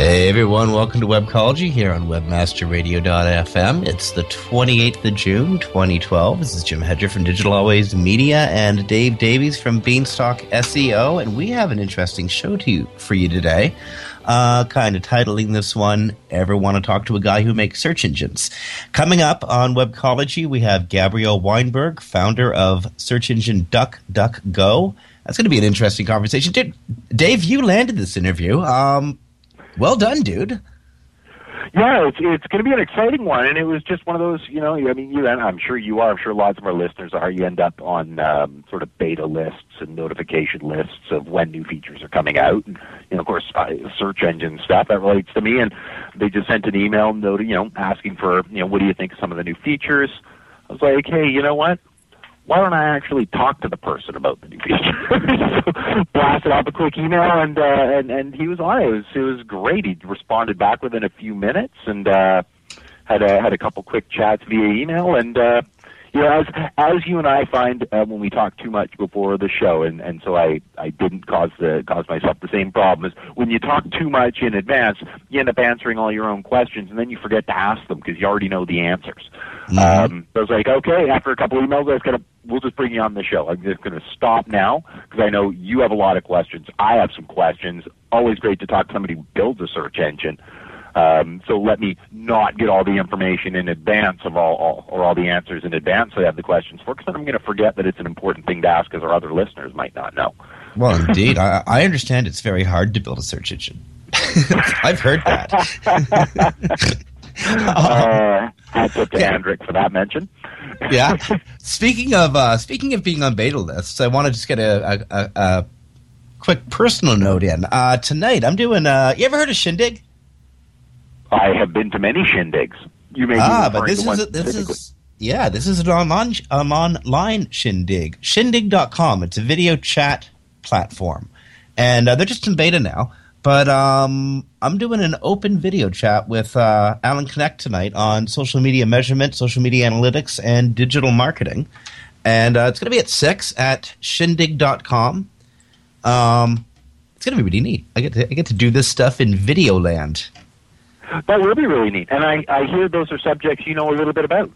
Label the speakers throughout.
Speaker 1: Hey everyone, welcome to Webcology here on WebmasterRadio.fm. It's the 28th of June, 2012. This is Jim Hedger from Digital Always Media and Dave Davies from Beanstalk SEO, and we have an interesting show to you, for you today. Uh, kind of titling this one, Ever Want to Talk to a Guy Who Makes Search Engines? Coming up on Webcology, we have Gabriel Weinberg, founder of search engine DuckDuckGo. That's going to be an interesting conversation. Dave, you landed this interview. Um, well done, dude.
Speaker 2: Yeah, it's it's going to be an exciting one, and it was just one of those, you know. I mean, you and I'm sure you are. I'm sure lots of our listeners are. You end up on um, sort of beta lists and notification lists of when new features are coming out, and you know, of course, uh, search engine stuff that relates to me. And they just sent an email note, you know, asking for, you know, what do you think of some of the new features? I was like, hey, you know what? Why don't I actually talk to the person about the new feature? so blasted off a quick email, and uh, and and he was on it. It was it was great. He responded back within a few minutes, and uh, had a had a couple quick chats via email, and uh, you know, as as you and I find uh, when we talk too much before the show, and and so I I didn't cause the cause myself the same problem as when you talk too much in advance, you end up answering all your own questions, and then you forget to ask them because you already know the answers. Mm-hmm. Um, so I was like, okay, after a couple emails, I was gonna we'll just bring you on the show. I'm just gonna stop now because I know you have a lot of questions. I have some questions. Always great to talk to somebody who builds a search engine. Um, so let me not get all the information in advance of all, all or all the answers in advance. So I have the questions for, because then I'm going to forget that it's an important thing to ask, because our other listeners might not know.
Speaker 1: Well, indeed, I, I understand it's very hard to build a search engine. I've heard that.
Speaker 2: uh, hats up to yeah. Andrick for that mention.
Speaker 1: yeah. Speaking of uh, speaking of being on beta lists, I want to just get a, a, a quick personal note in. Uh, tonight, I'm doing. Uh, you ever heard of Shindig?
Speaker 2: I have been to many shindigs. You may
Speaker 1: ah, but this is a, this is yeah, this is an online um, online shindig. Shindig.com. It's a video chat platform, and uh, they're just in beta now. But um, I'm doing an open video chat with uh, Alan K'necht tonight on social media measurement, social media analytics, and digital marketing. And uh, it's going to be at 6 at shindig.com. Um, it's going to be really neat. I get, to, I get to do this stuff in video land.
Speaker 2: That will be really neat. And I, I hear those are subjects you know a little bit about.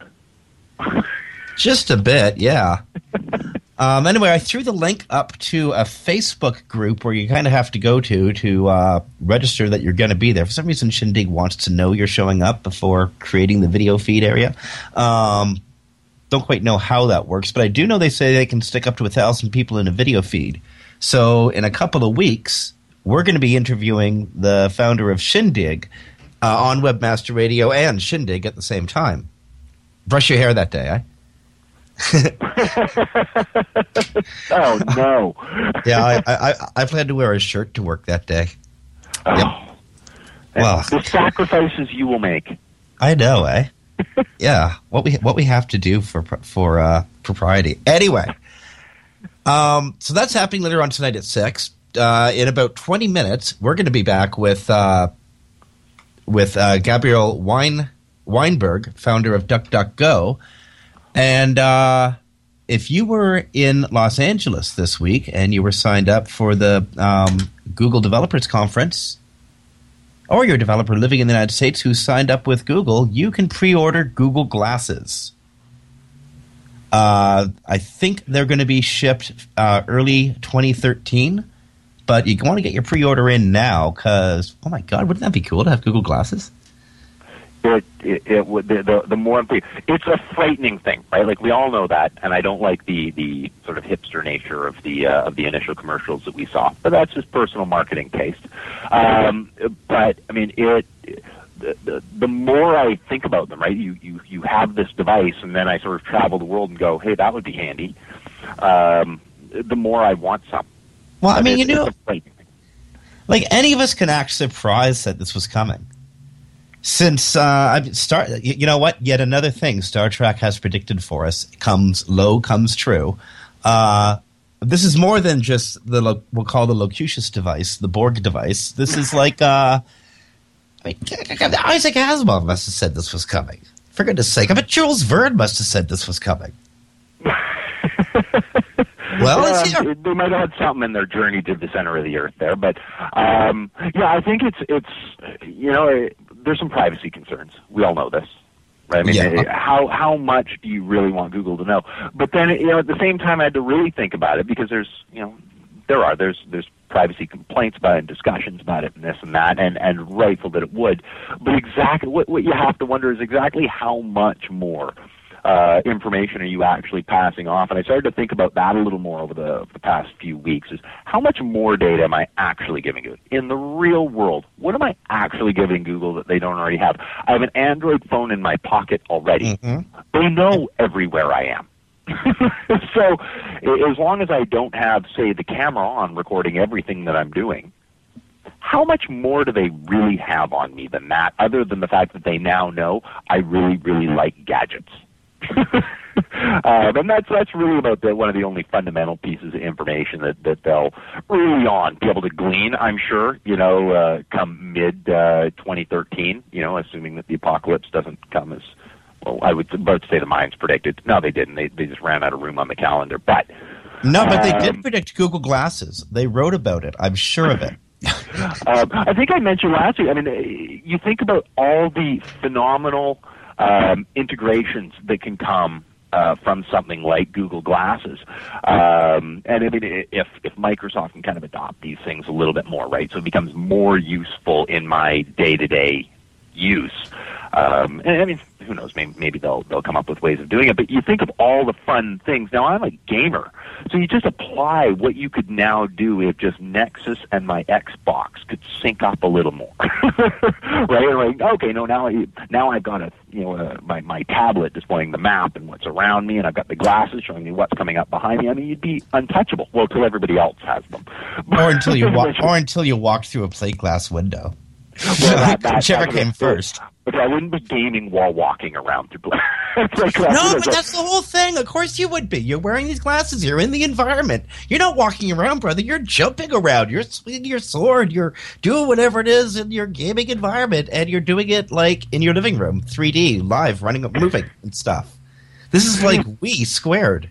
Speaker 1: Just a bit, yeah. um, anyway, I threw the link up to a Facebook group where you kind of have to go to to uh, register that you're going to be there. For some reason, Shindig wants to know you're showing up before creating the video feed area. Um, don't quite know how that works, but I do know they say they can stick up to a thousand people in a video feed. So in a couple of weeks, we're going to be interviewing the founder of Shindig uh, on Webmaster Radio and Shindig at the same time. Brush your hair that day, eh?
Speaker 2: oh no!
Speaker 1: yeah, I, I, I plan to wear a shirt to work that day.
Speaker 2: Oh. Yep. Well, the sacrifices you will make.
Speaker 1: I know, eh? yeah, what we what we have to do for for uh, propriety. Anyway, um, so that's happening later on tonight at six. Uh, in about twenty minutes, we're going to be back with uh, with uh, Gabriel Wein, Weinberg, founder of DuckDuckGo. And uh, if you were in Los Angeles this week and you were signed up for the um, Google Developers Conference, or you're a developer living in the United States who signed up with Google, you can pre order Google Glasses. Uh, I think they're going to be shipped uh, early 2013. But you want to get your pre-order in now because, oh my god, wouldn't that be cool to have Google Glasses?
Speaker 2: it it, it would the, the the more I'm it's a frightening thing, right? Like we all know that, and I don't like the the sort of hipster nature of the uh, of the initial commercials that we saw, but that's just personal marketing taste. Um, but I mean, it. The, the, the more I think about them, right? You, you you have this device, and then I sort of travel the world and go, "Hey, that would be handy." Um, the more I want some.
Speaker 1: Well, I mean, you know,
Speaker 2: it's a frightening thing.
Speaker 1: like any of us can act surprised that this was coming. Since uh, I start, you know what? Yet another thing Star Trek has predicted for us comes low, comes true. Uh, this is more than just the lo- we'll call the Locutus device, the Borg device. This is like uh, I mean, Isaac Asimov must have said this was coming. For goodness sake, I bet Jules Verne must have said this was coming. Well,
Speaker 2: they might have had something in their journey to the center of the earth there, but um, yeah, I think it's it's you know it, there's some privacy concerns. We all know this. Right? I mean,
Speaker 1: Yeah.
Speaker 2: eh, how how much do you really want Google to know? But then, you know, at the same time, I had to really think about it because there's, you know, there are there's there's privacy complaints about it and discussions about it and this and that, and and rightful that it would. But exactly what what you have to wonder is exactly how much more uh, information are you actually passing off? And I started to think about that a little more over the, the past few weeks. Is how much more data am I actually giving it in the real world? What am I actually giving Google that they don't already have? I have an Android phone in my pocket already. They know everywhere I am. so as long as I don't have, say, the camera on recording everything that I'm doing, how much more do they really have on me than that, other than the fact that they now know I really, really like gadgets? um, and that's that's really about the, one of the only fundamental pieces of information that, that they'll early on be able to glean. I'm sure, you know, uh, come mid uh, 2013, you know, assuming that the apocalypse doesn't come as well. I would about to say the Mayans predicted. No, they didn't. They they just ran out of room on the calendar. But
Speaker 1: No, but they did
Speaker 2: Um,
Speaker 1: predict Google Glasses. They wrote about it. I'm sure of it.
Speaker 2: Um, I think I mentioned last week. I mean, eh, you think about all the phenomenal um, integrations that can come uh, from something like Google Glasses, um, and I mean, if if Microsoft can kind of adopt these things a little bit more, right? So it becomes more useful in my day to day use. Um, and I mean, who knows? Maybe, maybe they'll they'll come up with ways of doing it. But you think of all the fun things. Now I'm a gamer, so you just apply what you could now do if just Nexus and my Xbox could sync up a little more, right? Like, okay, no, now I, now I've got a you know uh, my my tablet displaying the map and what's around me, and I've got the glasses showing me what's coming up behind me. I mean, you'd be untouchable. Well, till everybody else has them,
Speaker 1: Or until you walk, or until you walked through a plate glass window.
Speaker 2: Well, that- that-
Speaker 1: Whichever
Speaker 2: that
Speaker 1: came
Speaker 2: have-
Speaker 1: first.
Speaker 2: But I wouldn't be gaming while walking around it's like,
Speaker 1: No, but that's the whole thing. Of course you would be. You're wearing these glasses. You're in the environment. You're not walking around, brother. You're jumping around. You're swinging your sword. You're doing whatever it is in your gaming environment, and you're doing it like in your living room, 3D, live, running, moving, and stuff. This is like we squared.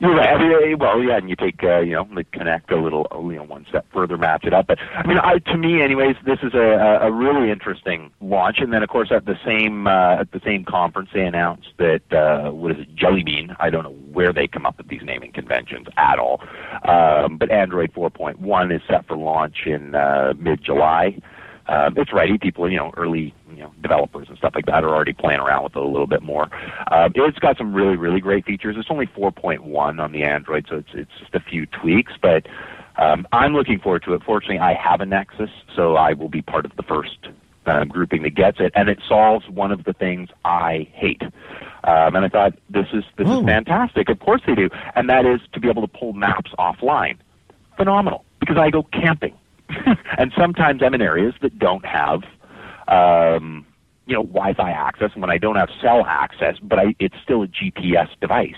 Speaker 2: You're right. Eh, well, yeah, and you take uh, you know the Kinect a little, uh, you know, one step further, match it up. But I mean, I, to me, anyways, this is a, a really interesting launch. And then, of course, at the same uh, at the same conference, they announced that uh, what is it, Jelly Bean? I don't know where they come up with these naming conventions at all. Um, but Android 4.1 is set for launch in uh, mid July. Um, it's ready. People, you know, early developers and stuff like that are already playing around with it a little bit more. Um, it's got some really really great features. It's only 4.1 on the Android, so it's it's just a few tweaks, but um, I'm looking forward to it. Fortunately, I have a Nexus, so I will be part of the first uh, grouping that gets it, and it solves one of the things I hate. Um, and I thought this is this is fantastic. Of course they do, and that is to be able to pull maps offline. Phenomenal, because I go camping, and sometimes I'm in areas that don't have um, you know, Wi-Fi access, and when I don't have cell access, but I, it's still a GPS device.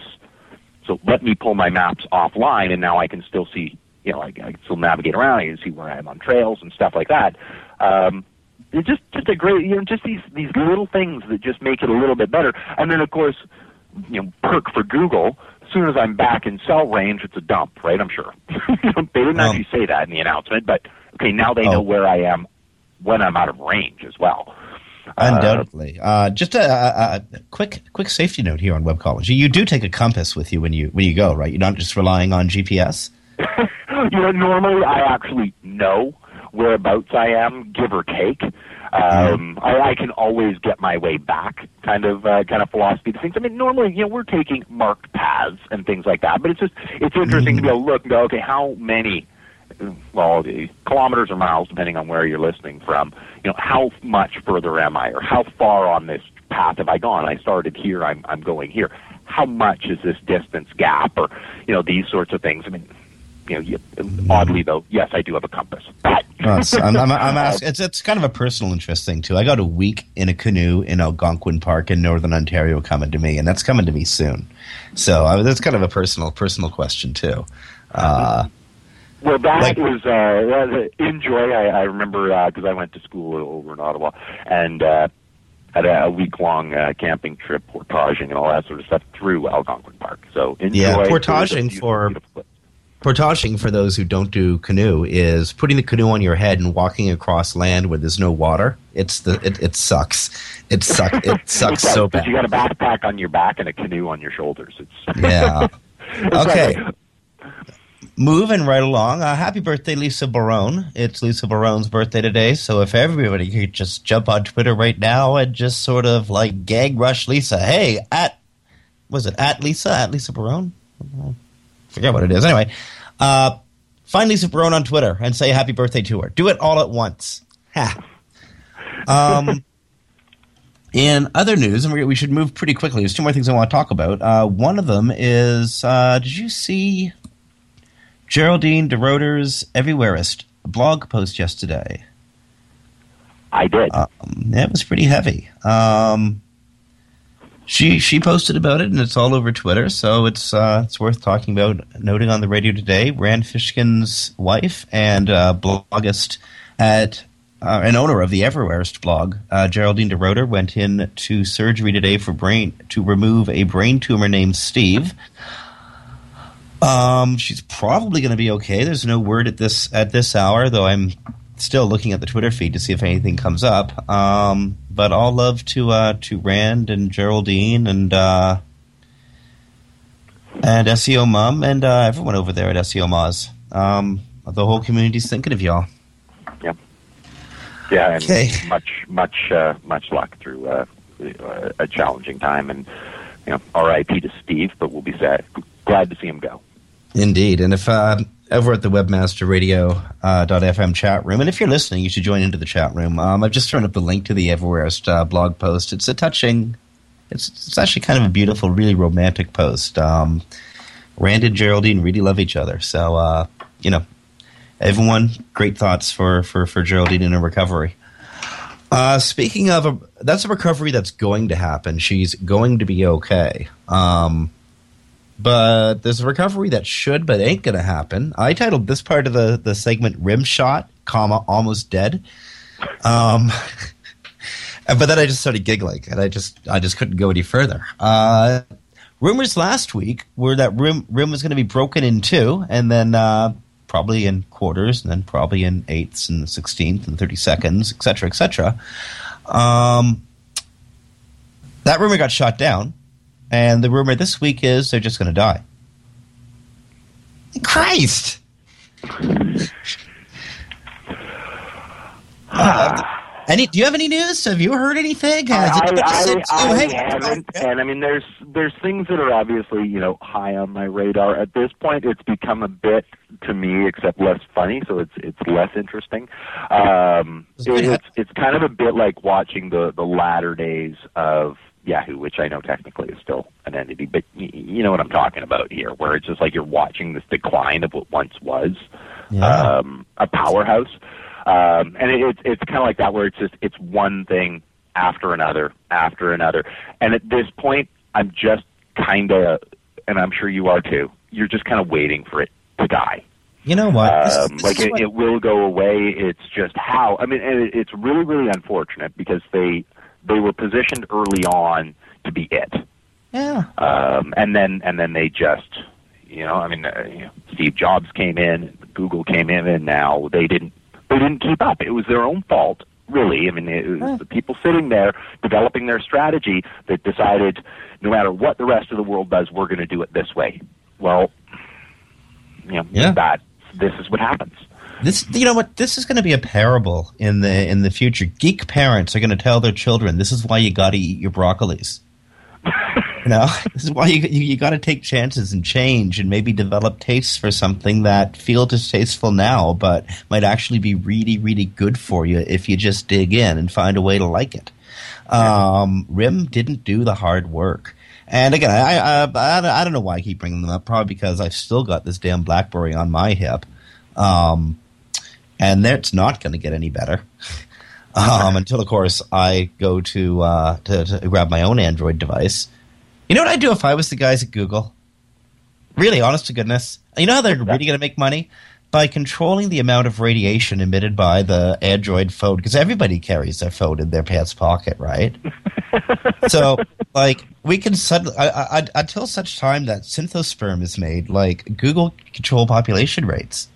Speaker 2: So let me pull my maps offline, and now I can still see, you know, I, I can still navigate around. I can see where I am on trails and stuff like that. Um, it's just just a great, you know, just these these little things that just make it a little bit better. And then of course, you know, perk for Google. As soon as I'm back in cell range, it's a dump, right? I'm sure. they didn't
Speaker 1: Um,
Speaker 2: actually say that in the announcement, but okay, now they
Speaker 1: Oh.
Speaker 2: know where I am when I'm out of range as well. Uh,
Speaker 1: Undoubtedly. Uh, just a, a, a quick quick safety note here on Webcology. You do take a compass with you when you when you go, right? You're not just relying on GPS.
Speaker 2: you know, normally I actually know whereabouts I am, give or take. Um, I, I can always get my way back, kind of uh, kind of philosophy to things. I mean, normally, you know, we're taking marked paths and things like that, but it's just it's interesting to be able to look and go, okay, how many well, kilometers or miles, depending on where you're listening from. You know, how much further am I, or how far on this path have I gone? I started here. I'm I'm going here. How much is this distance gap, or you know, these sorts of things. I mean, you know, you, oddly though, yes, I do have a compass. But
Speaker 1: I'm, I'm, I'm asking, it's it's kind of a personal interest thing too. I got a week in a canoe in Algonquin Park in Northern Ontario coming to me, and that's coming to me soon. So I, that's kind of a personal personal question too. Uh,
Speaker 2: well, that like, was uh, enjoy. I, I remember because uh, I went to school over in Ottawa and uh, had a, a week long uh, camping trip, portaging, and all that sort of stuff through Algonquin Park. So enjoy.
Speaker 1: Yeah, portaging for portaging for those who don't do canoe is putting the canoe on your head and walking across land where there's no water. It's the it, it sucks. It sucks. It sucks so bad.
Speaker 2: You got a backpack on your back and a canoe on your shoulders. It's
Speaker 1: yeah. okay moving right along. Uh, happy birthday, Lisa Barone. It's Lisa Barone's birthday today, so if everybody could just jump on Twitter right now and just sort of like gag rush Lisa. Hey, at was it at Lisa at Lisa Barone? Forget what it is. Anyway, uh, find Lisa Barone on Twitter and say happy birthday to her. Do it all at once. Ha. Um. In other news, and we should move pretty quickly. There's two more things I want to talk about. Uh, one of them is, uh, did you see Geraldine DeRuiter's Everywhereist blog post yesterday.
Speaker 2: I did.
Speaker 1: Um, it was pretty heavy. Um, she she posted about it, and it's all over Twitter, so it's uh, it's worth talking about. Noting on the radio today, Rand Fishkin's wife and uh, bloggist at uh, an owner of the Everywhereist blog, uh, Geraldine DeRuiter, went in to surgery today for brain to remove a brain tumor named Steve. Um, she's probably going to be okay. There's no word at this at this hour, though. I'm still looking at the Twitter feed to see if anything comes up. Um, but all love to uh, to Rand and Geraldine and uh, and SEO Mum and uh, everyone over there at SEO Moz. Um, the whole community's thinking of y'all.
Speaker 2: Yeah, yeah, and okay. much much uh, much luck through uh, a challenging time, and you know, R.I.P. to Steve, but we'll be sad, glad to see him go.
Speaker 1: Indeed. And if uh, over at the webmasterradio.fm uh, chat room, and if you're listening, you should join into the chat room. Um, I've just thrown up the link to the Everywhereist uh, blog post. It's a touching, it's, it's actually kind of a beautiful, really romantic post. Um, Rand and Geraldine really love each other. So, uh, you know, everyone, great thoughts for, for, for Geraldine in her recovery. Uh, speaking of, a, that's a recovery that's going to happen. She's going to be okay. Um, but there's a recovery that should but ain't gonna happen. I titled this part of the, the segment "Rim Shot, comma Almost Dead." Um, but then I just started giggling, and I just I just couldn't go any further. Uh, rumors last week were that rim rim was going to be broken in two, and then uh, probably in quarters, and then probably in eighths and sixteenth and thirty seconds, etc., etc. Um, that rumor got shot down and the rumor this week is they're just going to die. Christ! uh, any? Do you have any news? Have you heard anything?
Speaker 2: I, I, I, I haven't, and I mean, there's there's things that are obviously you know high on my radar at this point. It's become a bit to me, except less funny, so it's it's less interesting. Um, it, it's it's kind of a bit like watching the the latter days of Yahoo, which I know technically is still an entity, but y- you know what I'm talking about here, where it's just like you're watching this decline of what once was yeah. um, a powerhouse, um, and it, it's it's kind of like that, where it's just it's one thing after another after another, and at this point, I'm just kind of, and I'm sure you are too. You're just kind of waiting for it to die.
Speaker 1: You know what?
Speaker 2: Um, this, this like it, what... it will go away. It's just how. I mean, it, it's really really unfortunate because they they were positioned early on to be it.
Speaker 1: Yeah.
Speaker 2: Um, and then and then they just, you know, I mean, uh, you know, Steve Jobs came in, Google came in, and now they didn't they didn't keep up. It was their own fault, really. I mean, it was the people sitting there developing their strategy that decided, no matter what the rest of the world does, we're going to do it this way. Well, you know,
Speaker 1: yeah.
Speaker 2: that this is what happens.
Speaker 1: This, you know what? This is going to be a parable in the in the future. Geek parents are going to tell their children, "This is why you got to eat your broccolis." you know, this is why you you, you got to take chances and change, and maybe develop tastes for something that feel distasteful now, but might actually be really, really good for you if you just dig in and find a way to like it. Um, Rim didn't do the hard work. And again, I, I, I, I don't know why I keep bringing them up. Probably because I've still got this damn BlackBerry on my hip. Um, and that's not going to get any better. Um, until, of course, I go to, uh, to, to grab my own Android device. You know what I'd do if I was the guys at Google? Really, honest to goodness. You know how they're really going to make money? By controlling the amount of radiation emitted by the Android phone, because everybody carries their phone in their pants pocket, right? so, like, we can suddenly, I, I, until such time that synthosperm is made, like, Google control population rates.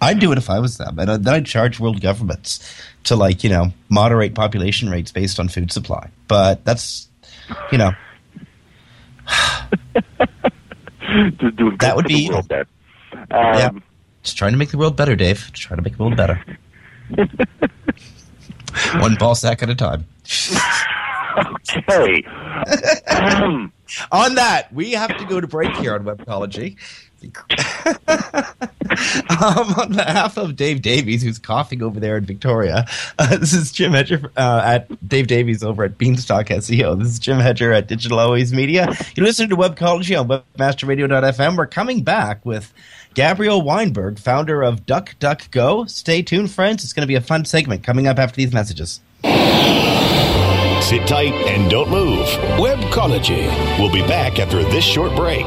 Speaker 1: I'd do it if I was them, and then I'd charge world governments to, like, you know, moderate population rates based on food supply. But that's, you know, That would be
Speaker 2: world there.
Speaker 1: yeah,
Speaker 2: Um,
Speaker 1: just trying to make the world better, Dave. Just trying to make the world better. One ball sack at a time.
Speaker 2: Okay. Um,
Speaker 1: on that, we have to go to break here on Webcology. um, on behalf of Dave Davies, who's coughing over there in Victoria, uh, this is Jim Hedger uh, at Dave Davies over at Beanstalk SEO. This is Jim Hedger at Digital Always Media. You're listening to Webcology on WebmasterRadio.fm. We're coming back with Gabriel Weinberg, founder of DuckDuckGo. Stay tuned, friends. It's going to be a fun segment coming up after these messages.
Speaker 3: Sit tight and don't move.
Speaker 4: Webcology.
Speaker 3: We'll be back after this short break.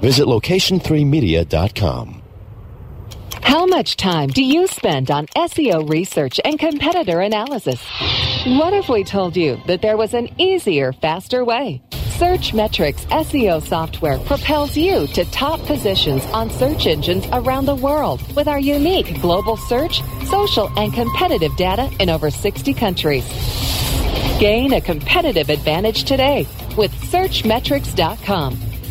Speaker 3: Visit location3media.com.
Speaker 5: How much time do you spend on SEO research and competitor analysis? What if we told you that there was an easier, faster way? Searchmetrics SEO software propels you to top positions on search engines around the world with our unique global search, social, and competitive data in over 60 countries. Gain a competitive advantage today with Searchmetrics.com.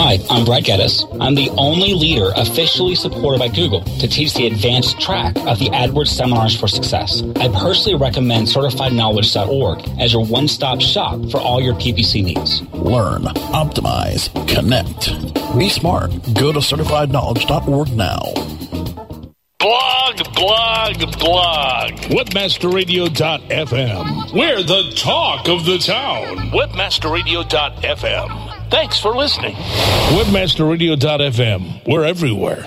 Speaker 6: Hi, I'm Brad Geddes. I'm the only leader officially supported by Google to teach the advanced track of the AdWords Seminars for Success. I personally recommend CertifiedKnowledge.org as your one-stop shop for all your PPC needs.
Speaker 7: Learn, optimize, connect. Be smart. Go to certifiedknowledge.org now.
Speaker 4: Blog, blog, blog.
Speaker 3: Webmasterradio.fm.
Speaker 4: We're the talk of the town. Webmasterradio.fm. Thanks for listening.
Speaker 3: Webmasterradio.fm. We're everywhere.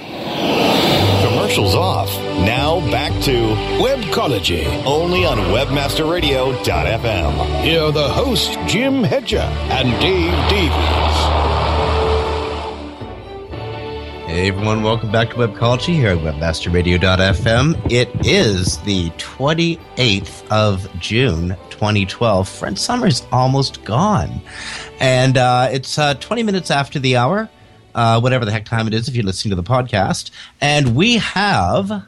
Speaker 7: Commercials off. Now back to
Speaker 4: Webcology.
Speaker 7: only on webmasterradio.fm.
Speaker 4: Here are the hosts, Jim Hedger and Dave Davies.
Speaker 1: Hey everyone, welcome back to Webcology here at webmasterradio.fm. It is the 28th of June, 2012. Friend Summer's almost gone. And uh, it's uh, 20 minutes after the hour, uh, whatever the heck time it is if you're listening to the podcast. And we have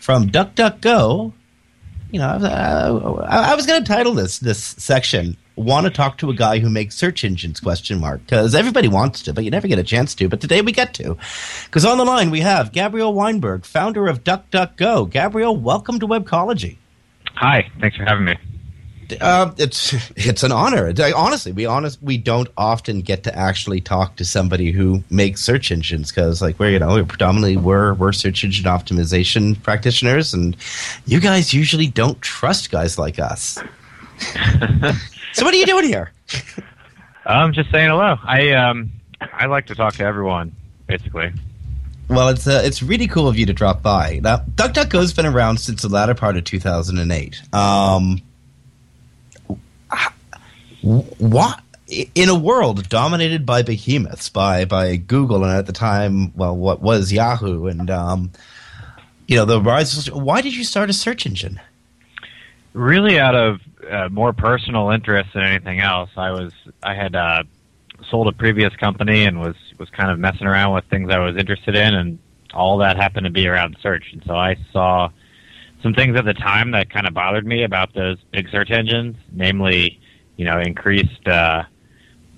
Speaker 1: from DuckDuckGo, you know, uh, I, I was going to title this this section "Want to Talk to a Guy Who Makes Search Engines?" question mark because everybody wants to, but you never get a chance to. But today we get to, because on the line we have Gabriel Weinberg, founder of DuckDuckGo. Gabriel, welcome to Webcology.
Speaker 8: Hi, thanks for having me.
Speaker 1: Uh, it's it's an honor. Honestly, we honest we don't often get to actually talk to somebody who makes search engines because, like, we're you know we're predominantly we're we're search engine optimization practitioners, and you guys usually don't trust guys like us. so, what are you doing here?
Speaker 8: I'm just saying hello. I um I like to talk to everyone, basically.
Speaker 1: Well, it's uh, it's really cool of you to drop by. Now, DuckDuckGo's been around since the latter part of 2008. Um, what in a world dominated by behemoths, by by Google, and at the time, well, what was Yahoo, and um, you know the rise. Why did you start a search engine?
Speaker 8: Really, out of uh, more personal interest than anything else. I was I had uh, sold a previous company and was was kind of messing around with things I was interested in, and all that happened to be around search. And so I saw some things at the time that kind of bothered me about those big search engines, namely, you know, increased uh,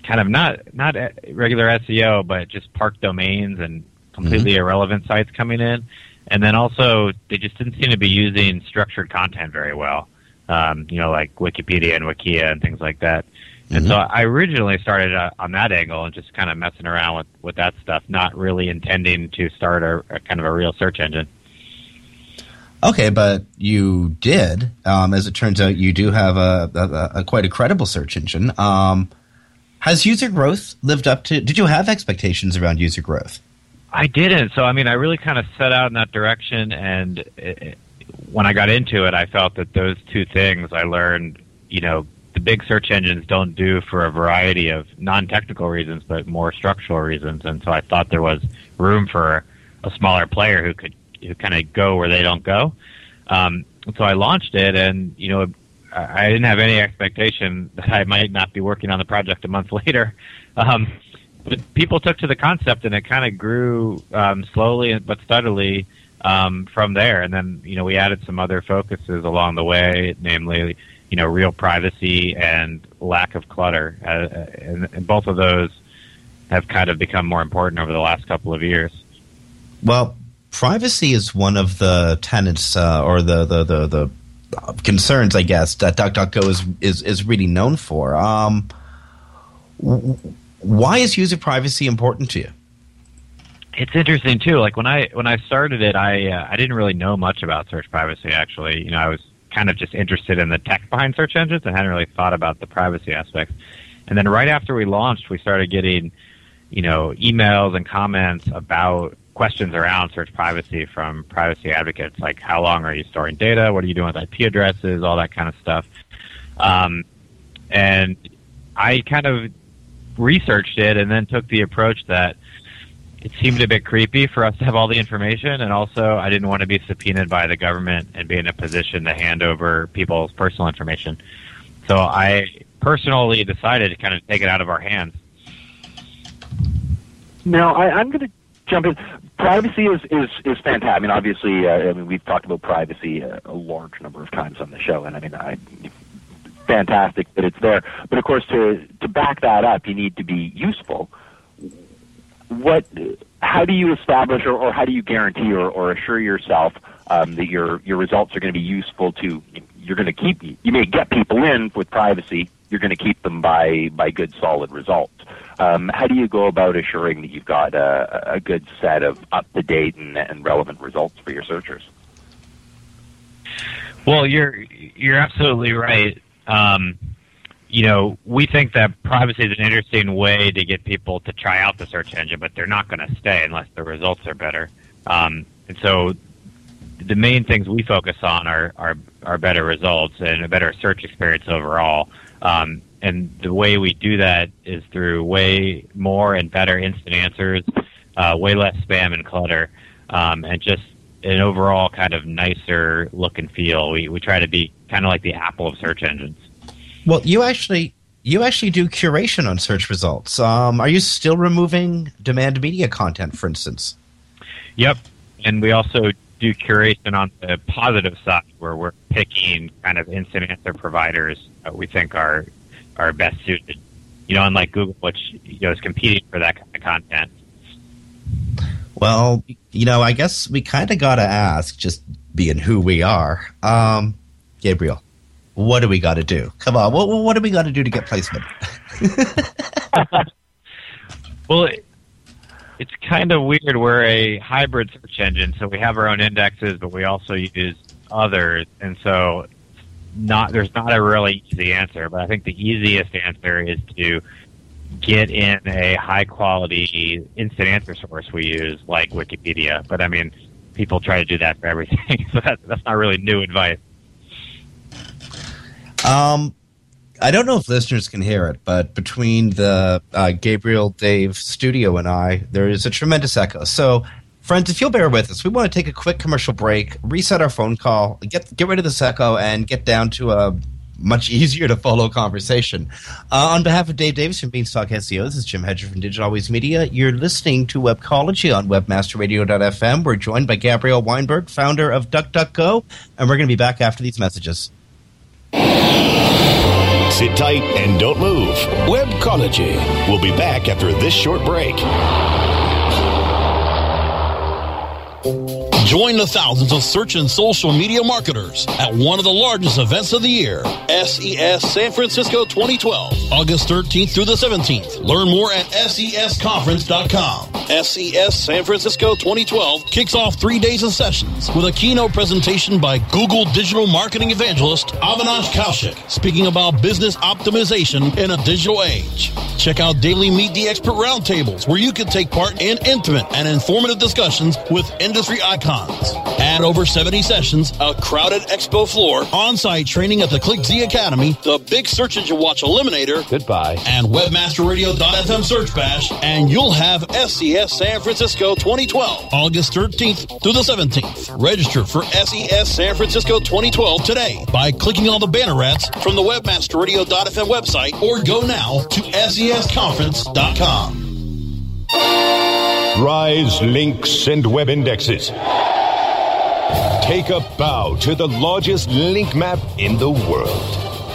Speaker 8: kind of not not regular SEO, but just park domains and completely mm-hmm. irrelevant sites coming in. And then also, they just didn't seem to be using structured content very well. Um, you know, like Wikipedia and Wikia and things like that. And mm-hmm. so I originally started uh, on that angle and just kind of messing around with, with that stuff, not really intending to start a, a kind of a real search engine.
Speaker 1: Okay, but you did. Um, as it turns out, you do have a, a, a quite a credible search engine. Um, has user growth lived up to? Did you have expectations around user growth?
Speaker 8: I didn't. So I mean, I really kind of set out in that direction, and it, when I got into it, I felt that those two things I learned, you know, the big search engines don't do for a variety of non-technical reasons, but more structural reasons. And so I thought there was room for a smaller player who could who kind of go where they don't go. Um, so I launched it, and you know, I didn't have any expectation that I might not be working on the project a month later. Um, but people took to the concept, and it kind of grew um, slowly but steadily um, from there. And then you know, we added some other focuses along the way, namely you know, real privacy and lack of clutter. Uh, and, and, both of those have kind of become more important over the last couple of years.
Speaker 1: Well, privacy is one of the tenets uh, or the, the, the, the, concerns, I guess, that DuckDuckGo is, is, is really known for. Um, why is user privacy important to you?
Speaker 8: It's interesting too. Like when I when I started it, I uh, I didn't really know much about search privacy. Actually, you know, I was kind of just interested in the tech behind search engines and hadn't really thought about the privacy aspects. And then right after we launched, we started getting, you know, emails and comments about questions around search privacy from privacy advocates, like how long are you storing data? What are you doing with IP addresses? All that kind of stuff. Um, and I kind of researched it and then took the approach that it seemed a bit creepy for us to have all the information, and also I didn't want to be subpoenaed by the government and be in a position to hand over people's personal information. So I personally decided to kind of take it out of our hands.
Speaker 2: Now I, am going to jump in. Privacy is is is fantastic. I mean, obviously, uh, I mean we've talked about privacy a, a large number of times on the show, and I mean, I fantastic that it's there. But of course, to to back that up, you need to be useful what how do you establish or, or how do you guarantee or, or assure yourself um, that your your results are going to be useful to you're going to keep you may get people in with privacy you're going to keep them by by good solid results. Um, how do you go about assuring that you've got a, a good set of up to date and, and relevant results for your searchers?
Speaker 8: Well you're you're absolutely right. Um, you know, we think that privacy is an interesting way to get people to try out the search engine, but they're not going to stay unless the results are better. Um, and so the main things we focus on are, are, are better results and a better search experience overall. Um, and the way we do that is through way more and better instant answers, uh, way less spam and clutter, um, and just an overall kind of nicer look and feel. We, we try to be kind of like the Apple of search engines.
Speaker 1: Well, you actually you actually do curation on search results. Um, are you still removing demand media content, for instance?
Speaker 8: Yep, and we also do curation on the positive side, where we're picking kind of instant answer providers that we think are are best suited. You know, unlike Google, which you know is competing for that kind of content.
Speaker 1: Well, you know, I guess we kind of got to ask, just being who we are, um, Gabriel what do we got to do? Come on, what, what do we got to do to get placement?
Speaker 8: well, it, it's kind of weird. We're a hybrid search engine, so we have our own indexes, but we also use others, and so not there's not a really easy answer. But I think the easiest answer is to get in a high quality instant answer source we use, like Wikipedia. But I mean, people try to do that for everything, so that's that's not really new advice.
Speaker 1: Um, I don't know if listeners can hear it, but between the uh, Gabriel Dave studio and I, there is a tremendous echo. So, friends, if you'll bear with us, we want to take a quick commercial break, reset our phone call, get get rid of this echo, and get down to a much easier to follow conversation. Uh, on behalf of Dave Davies from Beanstalk SEO, this is Jim Hedger from Digital Always Media. You're listening to Webcology on WebmasterRadio.fm. We're joined by Gabriel Weinberg, founder of DuckDuckGo, and we're going to be back after these messages.
Speaker 3: Sit tight and don't move. Webcology. We'll be back after this short break.
Speaker 9: Join the thousands of search and social media marketers at one of the largest events of the year, SES San Francisco 2012, August 13th through the 17th. Learn more at sesconference.com. SES San Francisco 2012 kicks off three days of sessions with a keynote presentation by Google digital marketing evangelist Avinash Kaushik, speaking about business optimization in a digital age. Check out daily Meet the Expert roundtables where you can take part in intimate and informative discussions with industry icons. Add over 70 sessions, a crowded expo floor, on-site training at the ClickZ Academy, the Big Search Engine Watch Eliminator,
Speaker 3: Goodbye.
Speaker 9: and WebmasterRadio.fm Search Bash, and you'll have SES San Francisco 2012, August 13th through the 17th. Register for SES San Francisco 2012 today by clicking on the banner ads from the WebmasterRadio.fm website or go now to SESConference.com.
Speaker 3: Rise links and web indexes. Take a bow to the largest link map in the world.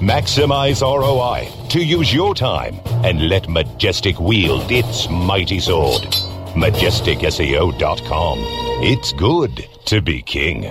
Speaker 3: Maximize ROI to use your time and let Majestic wield its mighty sword. MajesticSEO.com. It's good to be king.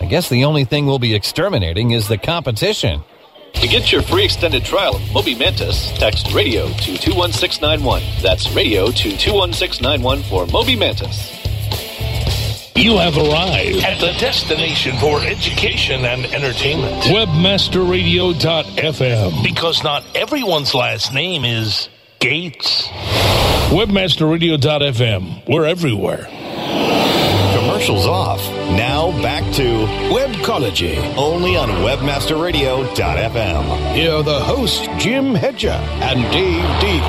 Speaker 10: I guess the only thing we'll be exterminating is the competition.
Speaker 11: To get your free extended trial of Moby Mantis, text radio to 21691. That's radio to 21691 for Moby Mantis.
Speaker 4: You have arrived at the destination for education and entertainment. Webmasterradio.fm. Because not everyone's last name is Gates. Webmasterradio.fm. We're everywhere.
Speaker 3: Commercials off. Now back to Webcology, only on WebmasterRadio.fm.
Speaker 4: Here are the hosts, Jim Hedger and Dave Davies.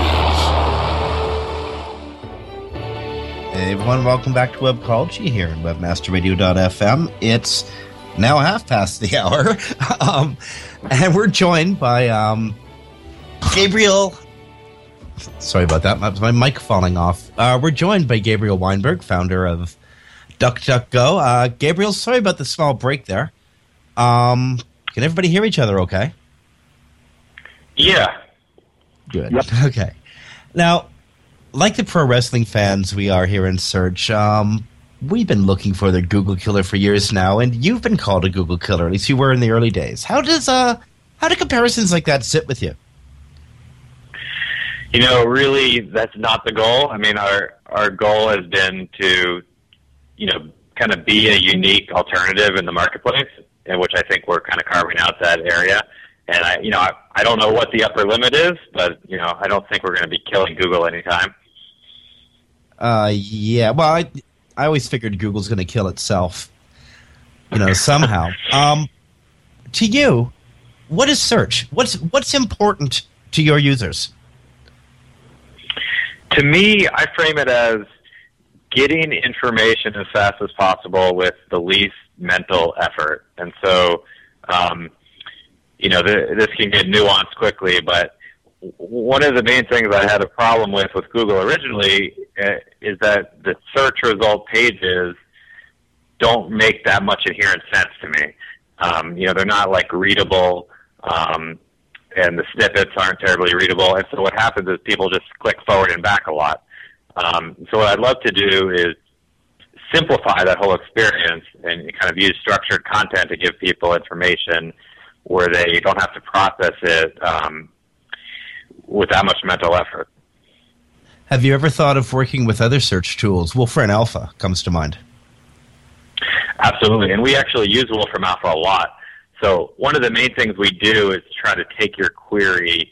Speaker 1: Hey everyone, welcome back to Webcology here at WebmasterRadio.fm. It's now half past the hour, um, and we're joined by um, Gabriel. Sorry about that, my, my mic falling off. Uh, we're joined by Gabriel Weinberg, founder of DuckDuckGo. Uh, Gabriel, sorry about the small break there. Um, can everybody hear each other okay?
Speaker 2: Yeah.
Speaker 1: Good. Okay. Now, like the pro wrestling fans we are here in Search, um, we've been looking for the Google killer for years now, and you've been called a Google killer. At least you were in the early days. How does uh, how do comparisons like that sit with you?
Speaker 8: You know, really, that's not the goal. I mean, our our goal has been to, you know, kind of be a unique alternative in the marketplace, in which I think we're kind of carving out that area. And I, you know, I, I don't know what the upper limit is, but you know, I don't think we're going to be killing Google anytime.
Speaker 1: Uh, yeah. Well, I I always figured Google's going to kill itself. You know, somehow. um, to you, what is search? What's what's important to your users?
Speaker 8: To me, I frame it as getting information as fast as possible with the least mental effort. And so, um, you know, th- this can get nuanced quickly, but one of the main things I had a problem with with Google originally uh, is that the search result pages don't make that much inherent sense to me. Um, you know, they're not like readable, um, and the snippets aren't terribly readable. And so what happens is people just click forward and back a lot. Um, so what I'd love to do is simplify that whole experience and kind of use structured content to give people information where they don't have to process it um, with that much mental effort.
Speaker 1: Have you ever thought of working with other search tools? Wolfram Alpha comes to mind.
Speaker 8: Absolutely, and we actually use Wolfram Alpha a lot. So one of the main things we do is try to take your query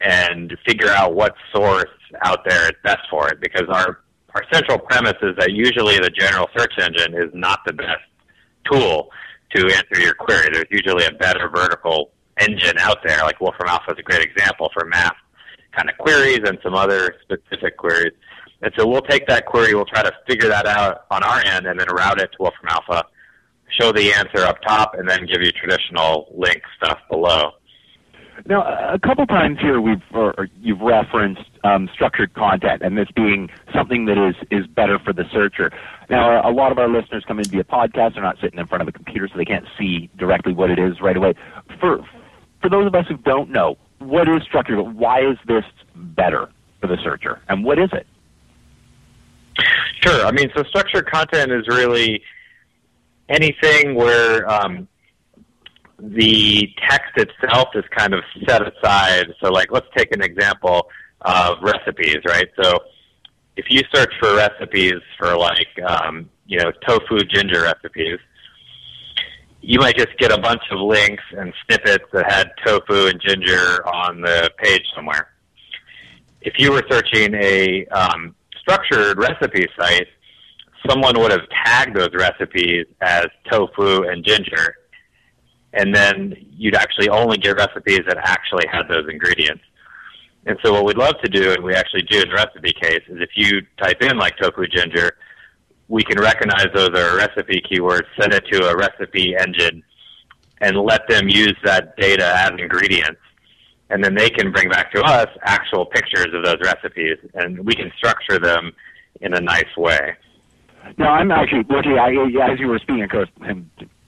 Speaker 8: and figure out what source out there is best for it because our our central premise is that usually the general search engine is not the best tool to answer your query. There's usually a better vertical engine out there, like Wolfram Alpha is a great example for math kind of queries and some other specific queries. And so we'll take that query, we'll try to figure that out on our end, and then route it to Wolfram Alpha, show the answer up top, and then give you traditional link stuff below.
Speaker 2: Now, a couple times here we've or you've referenced um, structured content, and this being something that is is better for the searcher. Now, a lot of our listeners come in via podcast; they're not sitting in front of a computer, so they can't see directly what it is right away. For for those of us who don't know, what is structured? Why is this better for the searcher, and what is it?
Speaker 8: Sure. I mean, so structured content is really anything where um, the text itself is kind of set aside. So, like, let's take an example of recipes, right? So, if you search for recipes for like, um, you know, tofu ginger recipes, you might just get a bunch of links and snippets that had tofu and ginger on the page somewhere. If you were searching a um, structured recipe site, someone would have tagged those recipes as tofu and ginger, and then you'd actually only get recipes that actually had those ingredients. And so what we'd love to do, and we actually do in the recipe case, is if you type in like tofu ginger, we can recognize those are recipe keywords, send it to a recipe engine, and let them use that data as ingredients. And then they can bring back to us actual pictures of those recipes, and we can structure them in a nice way.
Speaker 2: No, I'm actually looking. I, as you were speaking, of course,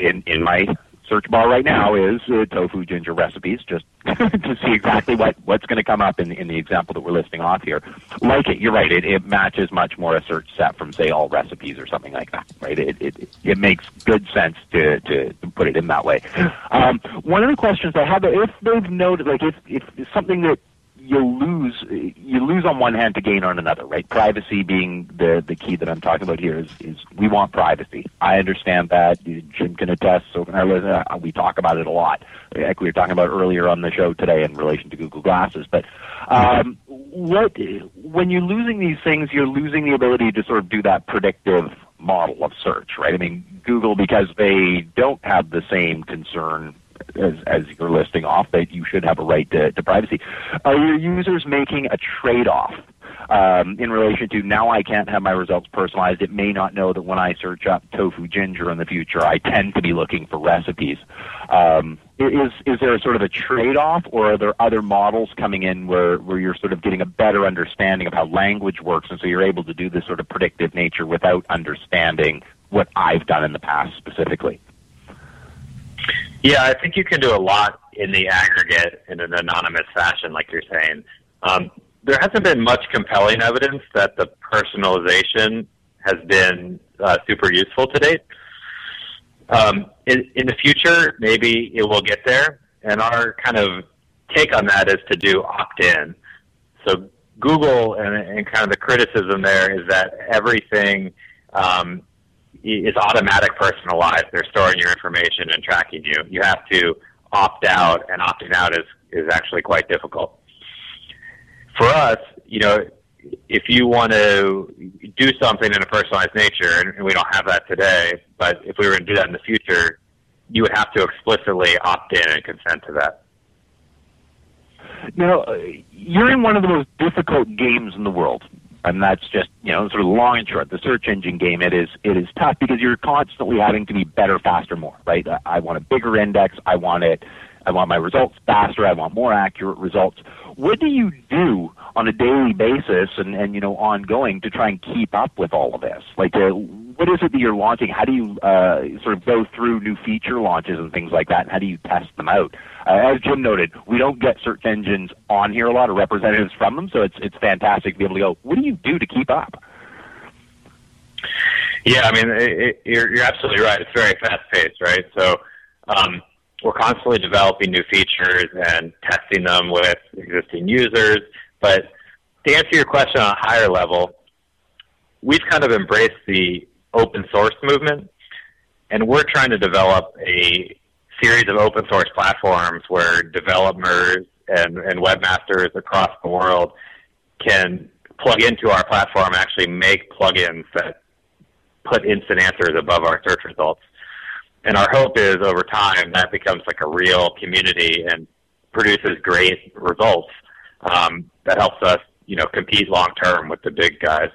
Speaker 2: in in my search bar right now is uh, tofu ginger recipes, just to see exactly what what's going to come up in in the example that we're listing off here. Like it, you're right. It, it matches much more a search set from say Allrecipes or something like that. Right. It it it makes good sense to to, put it in that way. Um, one of the questions I have, if they've noted, like if if something that you lose you lose on one hand to gain on another, right? Privacy being the the key that I'm talking about here is is we want privacy. I understand that. Jim can attest. So can I uh, we talk about it a lot. Like we were talking about earlier on the show today in relation to Google Glasses. But um, what when you're losing these things, you're losing the ability to sort of do that predictive model of search, right? I mean, Google because they don't have the same concern as, as you're listing off, that you should have a right to, to privacy. Are your users making a trade-off um, in relation to now I can't have my results personalized? It may not know that when I search up tofu ginger in the future, I tend to be looking for recipes. Um, is is there a sort of a trade-off, or are there other models coming in where, where you're sort of getting a better understanding of how language works, and so you're able to do this sort of predictive nature without understanding what I've done in the past specifically?
Speaker 8: Yeah, I think you can do a lot in the aggregate in an anonymous fashion, like you're saying. Um, there hasn't been much compelling evidence that the personalization has been uh, super useful to date. Um, in, in the future, maybe it will get there, and our kind of take on that is to do opt-in. So Google and, and kind of the criticism there is that everything um, is automatic personalized. They're storing your information and tracking you. You have to opt out, and opting out is is actually quite difficult. For us, you know, if you want to do something in a personalized nature, and, and we don't have that today, but if we were to do that in the future, you would have to explicitly opt in and consent to that.
Speaker 2: Now, uh, you're in one of the most difficult games in the world. And that's just, you know, sort of long and short. The search engine game, it is, it is tough because you're constantly having to be better, faster, more, right? I want a bigger index. I want it, I want my results faster. I want more accurate results. What do you do on a daily basis and, and you know, ongoing to try and keep up with all of this? Like, uh, what is it that you're launching? How do you uh, sort of go through new feature launches and things like that? And how do you test them out? Uh, as Jim noted, we don't get search engines on here a lot of representatives from them, so it's it's fantastic to be able to go. What do you do to keep up?
Speaker 8: Yeah, I mean, it, it, you're you're absolutely right. It's very fast paced, right? So. Um, we're constantly developing new features and testing them with existing users. But to answer your question on a higher level, we've kind of embraced the open source movement, and we're trying to develop a series of open source platforms where developers and, and webmasters across the world can plug into our platform actually make plugins that put instant answers above our search results. And our hope is over time that becomes like a real community and produces great results um, that helps us, you know, compete long term with the big guys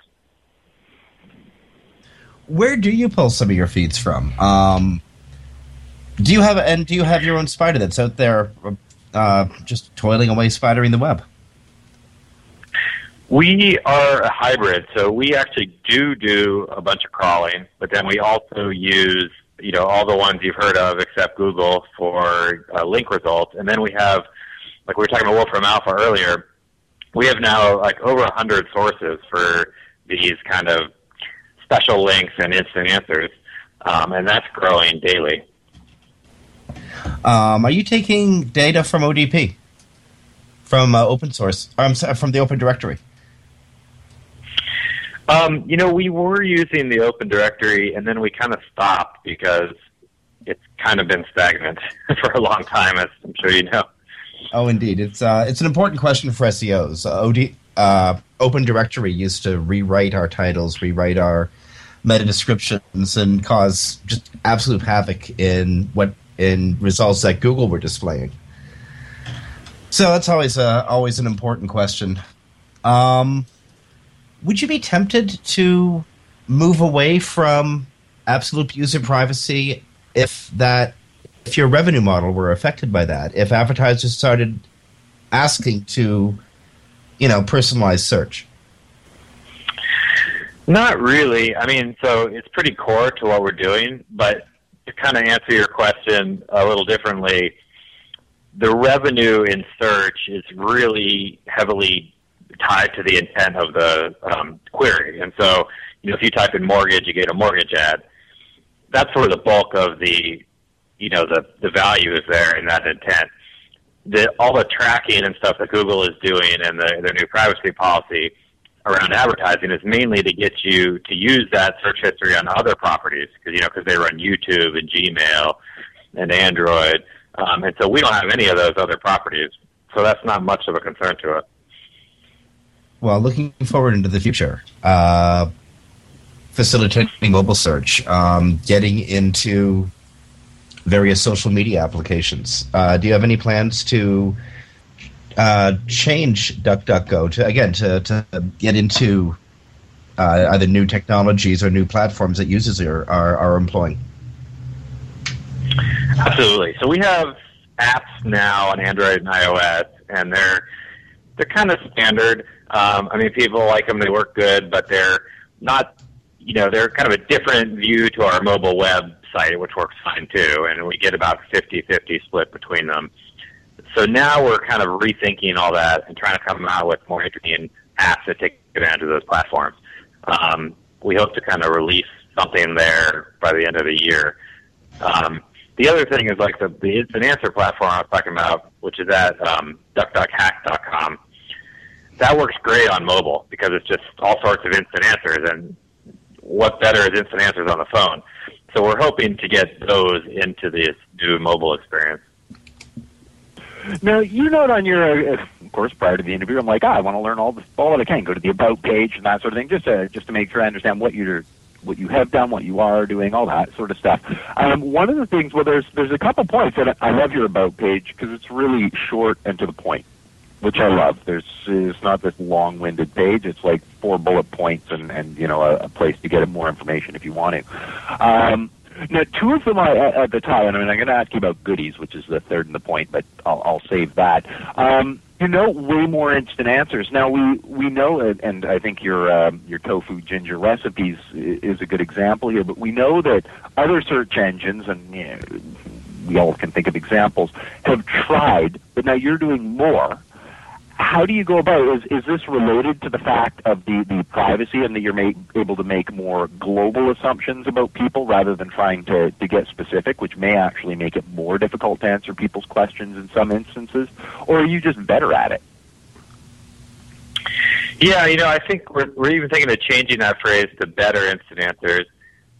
Speaker 1: where do you pull some of your feeds from? Um, do you have and do you have your own spider that's out there, uh, just toiling away, spidering the web?
Speaker 8: We are a hybrid, so we actually do do a bunch of crawling, but then we also use you know all the ones you've heard of except Google for uh, link results, and then we have like we were talking about Wolfram Alpha earlier. We have now like over a hundred sources for these kind of special links and instant answers, um, and that's growing daily.
Speaker 1: Um, are you taking data from ODP, from uh, open source, I'm sorry, from the Open Directory?
Speaker 8: Um, you know, we were using the Open Directory, and then we kind of stopped because it's kind of been stagnant for a long time, as I'm sure you know.
Speaker 1: Oh, indeed, it's uh, it's an important question for SEOs. Uh, OD, uh, Open Directory used to rewrite our titles, rewrite our meta descriptions, and cause just absolute havoc in what in results that Google were displaying. So that's always a, always an important question. Um, would you be tempted to move away from absolute user privacy if that if your revenue model were affected by that? If advertisers started asking to, you know, personalize search?
Speaker 8: Not really. I mean, so it's pretty core to what we're doing, but to kind of answer your question a little differently, the revenue in search is really heavily tied to the intent of the um, query. And so, you know, if you type in mortgage, you get a mortgage ad. That's where the bulk of the, you know, the, the value is there in that intent. The, all the tracking and stuff that Google is doing and the, their new privacy policy – around advertising is mainly to get you to use that search history on other properties because you know because they run YouTube and Gmail and Android, um, and so we don't have any of those other properties, so that's not much of a concern to us.
Speaker 1: Well, looking forward into the future, uh, facilitating mobile search, um, getting into various social media applications. Uh, do you have any plans to uh, change DuckDuckGo to again to, to get into uh, either new technologies or new platforms that users are, are, are employing?
Speaker 8: Absolutely. So we have apps now on Android and iOS, and they're they're kind of standard. Um, I mean, people like them; they work good, but they're not. You know, they're kind of a different view to our mobile web site, which works fine too, and we get about 50-50 split between them so now we're kind of rethinking all that and trying to come out with more interesting apps that take advantage of those platforms. Um, we hope to kind of release something there by the end of the year. Um, the other thing is like the, the instant answer platform I was talking about, which is at um, duckduckhack.com. That works great on mobile because it's just all sorts of instant answers, and what better is instant answers on the phone? So we're hoping to get those into this new mobile experience.
Speaker 2: Now you note on your, uh, of course, prior to the interview, I'm like, ah, I want to learn all the all that I can. Go to the about page and that sort of thing, just to just to make sure I understand what you're what you have done, what you are doing, all that sort of stuff. Um, one of the things, well, there's there's a couple points that I love your about page because it's really short and to the point, which I love. There's it's not this long-winded page. It's like four bullet points and and you know a, a place to get more information if you want to. Um, now, two of them are at the top, and I mean, I'm going to ask you about goodies, which is the third and the point, but I'll, I'll save that. Um, you know, way more instant answers. Now we we know, and I think your um, your tofu ginger recipes is a good example here. But we know that other search engines, and you know, we all can think of examples, have tried, but now you're doing more how do you go about it? Is, is this related to the fact of the, the privacy and that you're make, able to make more global assumptions about people rather than trying to, to get specific, which may actually make it more difficult to answer people's questions in some instances? Or are you just better at it?
Speaker 8: Yeah, you know, I think we're, we're even thinking of changing that phrase to better instant answers.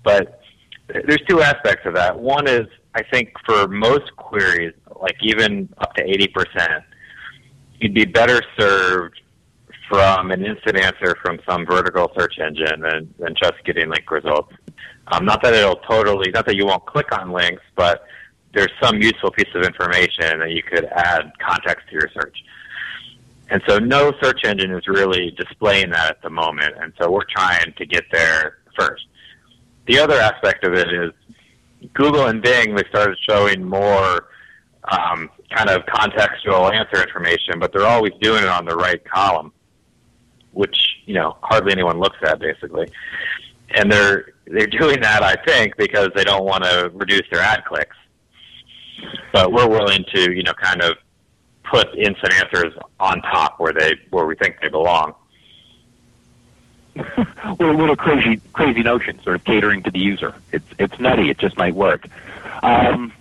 Speaker 8: But there's two aspects of that. One is, I think for most queries, like even up to 80%, you'd be better served from an instant answer from some vertical search engine than, than just getting link results. Um, not that it'll totally, not that you won't click on links, but there's some useful piece of information that you could add context to your search. And so no search engine is really displaying that at the moment, and so we're trying to get there first. The other aspect of it is Google and Bing, they started showing more um, kind of contextual answer information, but they're always doing it on the right column, which you know hardly anyone looks at basically. And they're they're doing that, I think, because they don't want to reduce their ad clicks. But we're willing to you know kind of put instant answers on top where they where we think they belong.
Speaker 2: well, a little crazy, crazy notion, sort of catering to the user. It's it's nutty. It just might work. Um,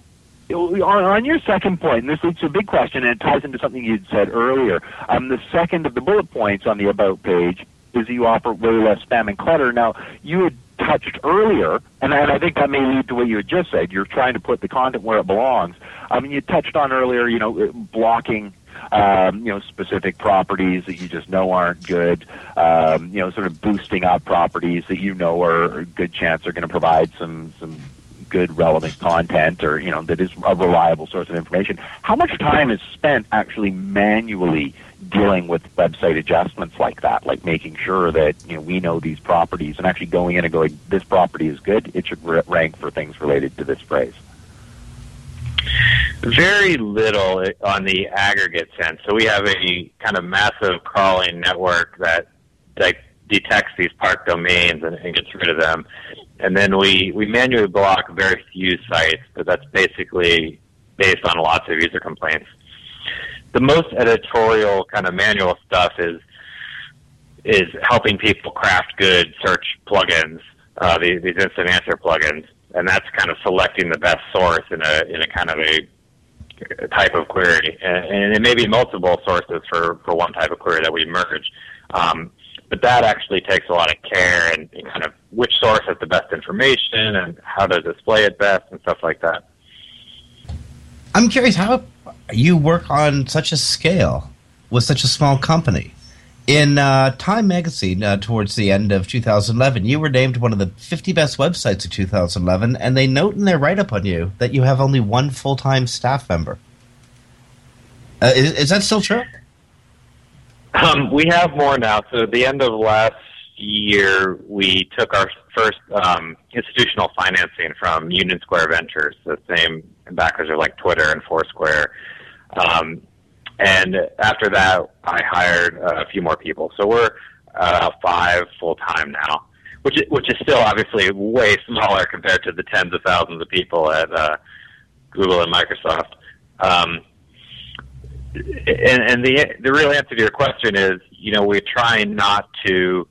Speaker 2: on, on your second point, and this is a big question, and it ties into something you'd said earlier. Um, the second of the bullet points on the about page is that you offer way less spam and clutter. Now, you had touched earlier, and, and I think that may lead to what you had just said. You're trying to put the content where it belongs. I mean, you touched on earlier, you know, blocking um, you know, specific properties that you just know aren't good, um, you know, sort of boosting up properties that you know are a good chance are going to provide some some good relevant content or you know that is a reliable source of information. How much time is spent actually manually dealing with website adjustments like that? Like making sure that you know we know these properties and actually going in and going this property is good. It should rank for things related to this phrase.
Speaker 8: Very little on the aggregate sense. So we have a kind of massive crawling network that that detects these park domains and, and gets rid of them and then we we manually block very few sites, but that's basically based on lots of user complaints. The most editorial kind of manual stuff is is helping people craft good search plugins, uh, these, these instant answer plugins, and that's kind of selecting the best source in a in a kind of a type of query, and, and it may be multiple sources for for one type of query that we merge. Um, but that actually takes a lot of care and, kind of which source has the best information and how to display it best and stuff like that.
Speaker 1: I'm curious how you work on such a scale with such a small company. In uh, Time magazine, uh, towards the end of 2011, you were named one of the 50 best websites of 2011, and they note in their write up on you that you have only one full time staff member. Uh, is, is that still true?
Speaker 8: Um, we have more now. So at the end of last year, we took our first um, institutional financing from Union Square Ventures. The same backers are like Twitter and Foursquare. Um, and after that, I hired a few more people. So we're uh, five full time now, which is, which is still obviously way smaller compared to the tens of thousands of people at uh, Google and Microsoft. Um, and, and the the real answer to your question is, you know, we're trying not to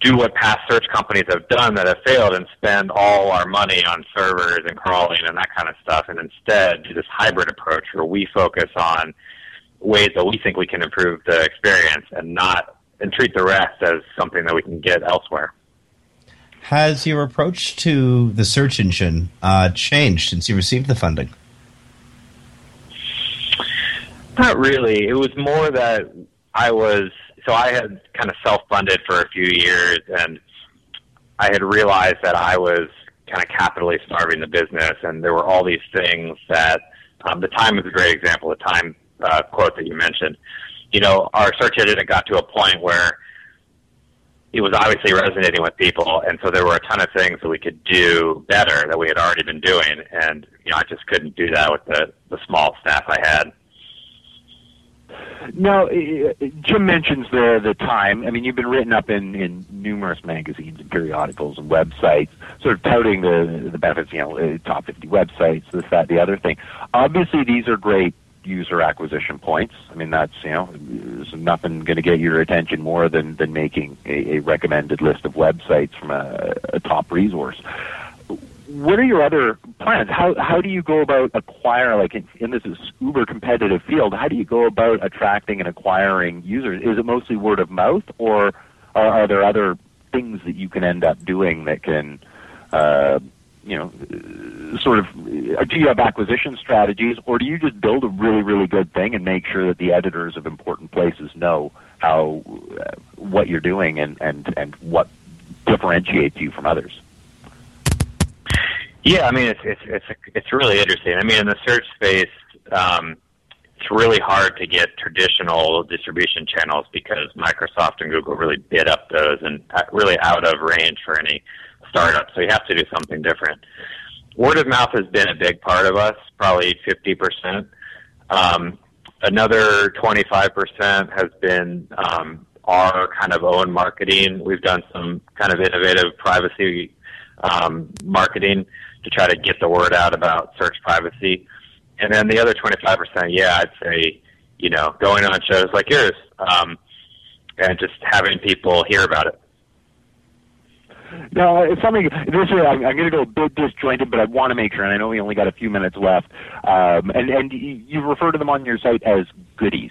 Speaker 8: do what past search companies have done that have failed and spend all our money on servers and crawling and that kind of stuff, and instead do this hybrid approach where we focus on ways that we think we can improve the experience and not and treat the rest as something that we can get elsewhere.
Speaker 1: Has your approach to the search engine uh, changed since you received the funding?
Speaker 8: Not really. It was more that I was so I had kind of self-funded for a few years, and I had realized that I was kind of capitally starving the business, and there were all these things that um, the time is a great example. The time uh, quote that you mentioned, you know, our search engine got to a point where it was obviously resonating with people, and so there were a ton of things that we could do better that we had already been doing, and you know, I just couldn't do that with the the small staff I had.
Speaker 2: Now, Jim mentions the the time. I mean, you've been written up in in numerous magazines and periodicals and websites, sort of touting the the benefits. You know, uh, top fifty websites, this, that, the other thing. Obviously, these are great user acquisition points. I mean, that's you know, there's nothing going to get your attention more than than making a, a recommended list of websites from a, a top resource what are your other plans? How how do you go about acquiring like in, in this uber competitive field? How do you go about attracting and acquiring users? Is it mostly word of mouth, or are, are there other things that you can end up doing that can, uh, you know, sort of? Do you have acquisition strategies, or do you just build a really really good thing and make sure that the editors of important places know how uh, what you're doing and and and what differentiates you from others?
Speaker 8: Yeah, I mean it's it's it's it's really interesting. I mean, in the search space, um, it's really hard to get traditional distribution channels because Microsoft and Google really bid up those and uh, really out of range for any startup. So you have to do something different. Word of mouth has been a big part of us, probably fifty percent. Um, another twenty five percent has been um, our kind of own marketing. We've done some kind of innovative privacy um, marketing to try to get the word out about search privacy. And then the other 25%, yeah, I'd say, you know, going on shows like yours um, and just having people hear about it.
Speaker 2: No, it's something. This is, I'm, I'm going to go a bit disjointed, but I want to make sure, and I know we only got a few minutes left. Um, and and you refer to them on your site as goodies.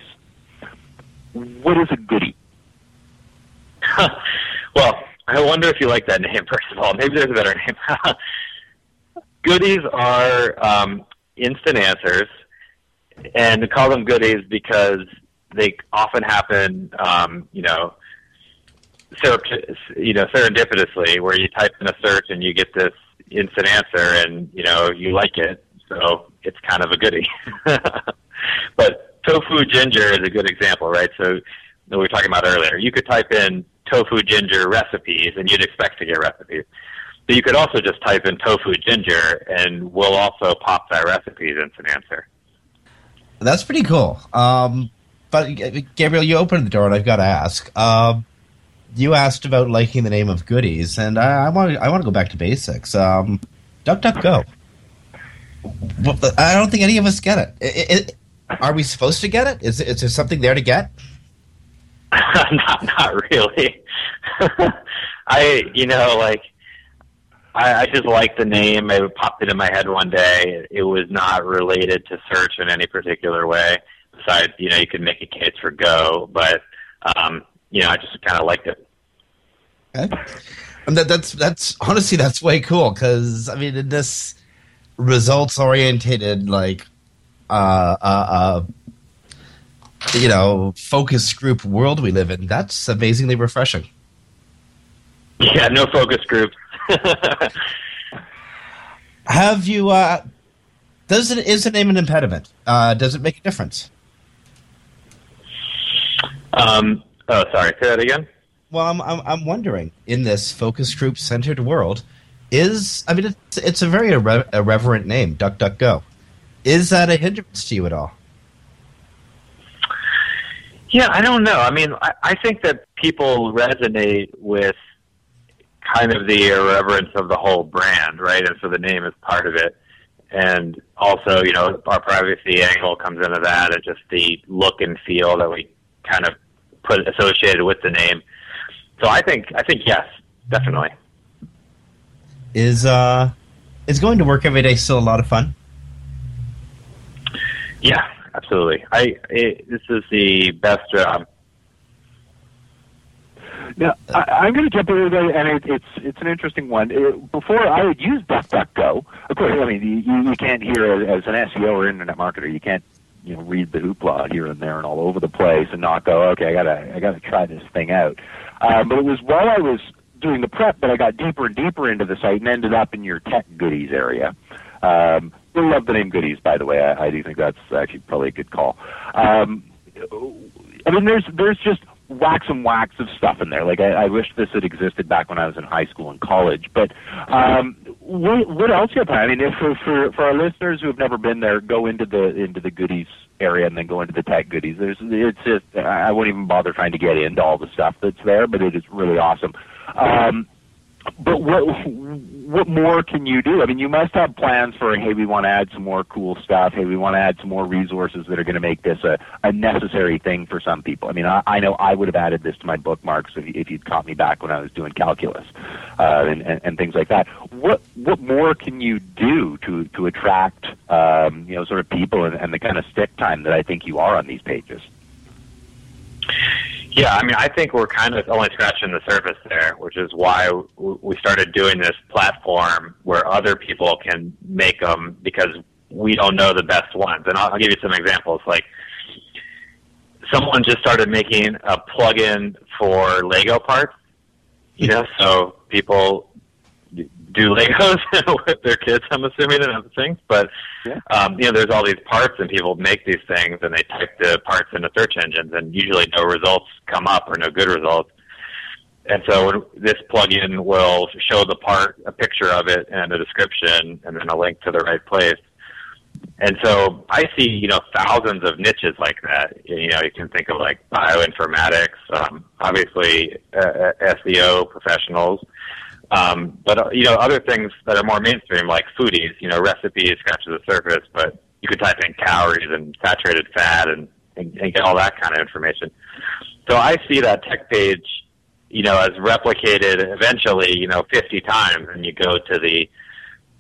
Speaker 2: What is a goodie?
Speaker 8: well, I wonder if you like that name. First of all, maybe there's a better name. goodies are um, instant answers, and we call them goodies because they often happen, um, you know, you know, serendipitously, where you type in a search and you get this instant answer, and you know, you like it, so it's kind of a goodie. but tofu ginger is a good example, right? So we were talking about earlier. You could type in tofu ginger recipes, and you'd expect to get recipes. But you could also just type in tofu ginger, and we'll also pop that recipe as an answer.
Speaker 1: That's pretty cool. Um, but Gabriel, you opened the door, and I've got to ask. Um, you asked about liking the name of goodies, and I, I want I want to go back to basics. Um, DuckDuckGo. I don't think any of us get it. It, it. Are we supposed to get it? Is, is there something there to get?
Speaker 8: not, not really. I, you know, like I, I just like the name. It popped into my head one day. It was not related to search in any particular way. Besides, you know, you could make a case for Go, but um, you know, I just kind of liked it.
Speaker 1: Okay. And that, that's that's honestly that's way cool because I mean in this results orientated like uh, uh, uh, you know focus group world we live in that's amazingly refreshing.
Speaker 8: Yeah, no focus groups.
Speaker 1: Have you? Uh, does it is the name an impediment? Uh, does it make a difference?
Speaker 8: Um. Oh, sorry. Say that again.
Speaker 1: Well, I'm I'm, I'm wondering in this focus group centered world, is I mean it's it's a very irre- irreverent name, Duck Duck Go. Is that a hindrance to you at all?
Speaker 8: Yeah, I don't know. I mean, I, I think that people resonate with kind of the irreverence of the whole brand, right? And so the name is part of it. And also, you know, our privacy angle comes into that and just the look and feel that we kind of put associated with the name. So I think I think yes, definitely.
Speaker 1: Is uh is going to work every day still a lot of fun?
Speaker 8: Yeah, absolutely. I it, this is the best job
Speaker 2: now, I, am going to jump in there, and it, it's it's an interesting one. It, before I would use DuckDuckGo. Of course, I mean you, you can't hear as an SEO or internet marketer, you can't you know read the hoopla here and there and all over the place and not go okay I gotta I gotta try this thing out. Um, but it was while I was doing the prep that I got deeper and deeper into the site and ended up in your tech goodies area. Um, we love the name goodies, by the way. I, I do think that's actually probably a good call. Um, I mean, there's there's just wax and wax of stuff in there. Like I, I wish this had existed back when I was in high school and college. But um, what, what else you have? I mean, if for, for for our listeners who have never been there, go into the into the goodies area and then go into the tech goodies. There's it's just I won't even bother trying to get into all the stuff that's there, but it is really awesome. Um, but what what more can you do? I mean, you must have plans for hey, we want to add some more cool stuff. Hey, we want to add some more resources that are going to make this a, a necessary thing for some people. I mean, I, I know I would have added this to my bookmarks if, if you'd caught me back when I was doing calculus uh, and, and, and things like that. What what more can you do to to attract um, you know sort of people and, and the kind of stick time that I think you are on these pages?
Speaker 8: Yeah, I mean, I think we're kind of only scratching the surface there, which is why we started doing this platform where other people can make them because we don't know the best ones. And I'll, give you some examples. Like, someone just started making a plugin for Lego parts. You know, so people do Legos with their kids. I'm assuming and other things, but
Speaker 2: yeah.
Speaker 8: um, you know, there's all these parts, and people make these things, and they type the parts into search engines, and usually no results come up or no good results. And so this plugin will show the part, a picture of it, and a description, and then a link to the right place. And so I see, you know, thousands of niches like that. You know, you can think of like bioinformatics, um, obviously uh, SEO professionals, um, but uh, you know, other things that are more mainstream, like foodies, you know, recipes scratch the surface, but you could type in calories and saturated fat and, and, and get all that kind of information. So I see that tech page, you know, as replicated eventually, you know, 50 times, and you go to the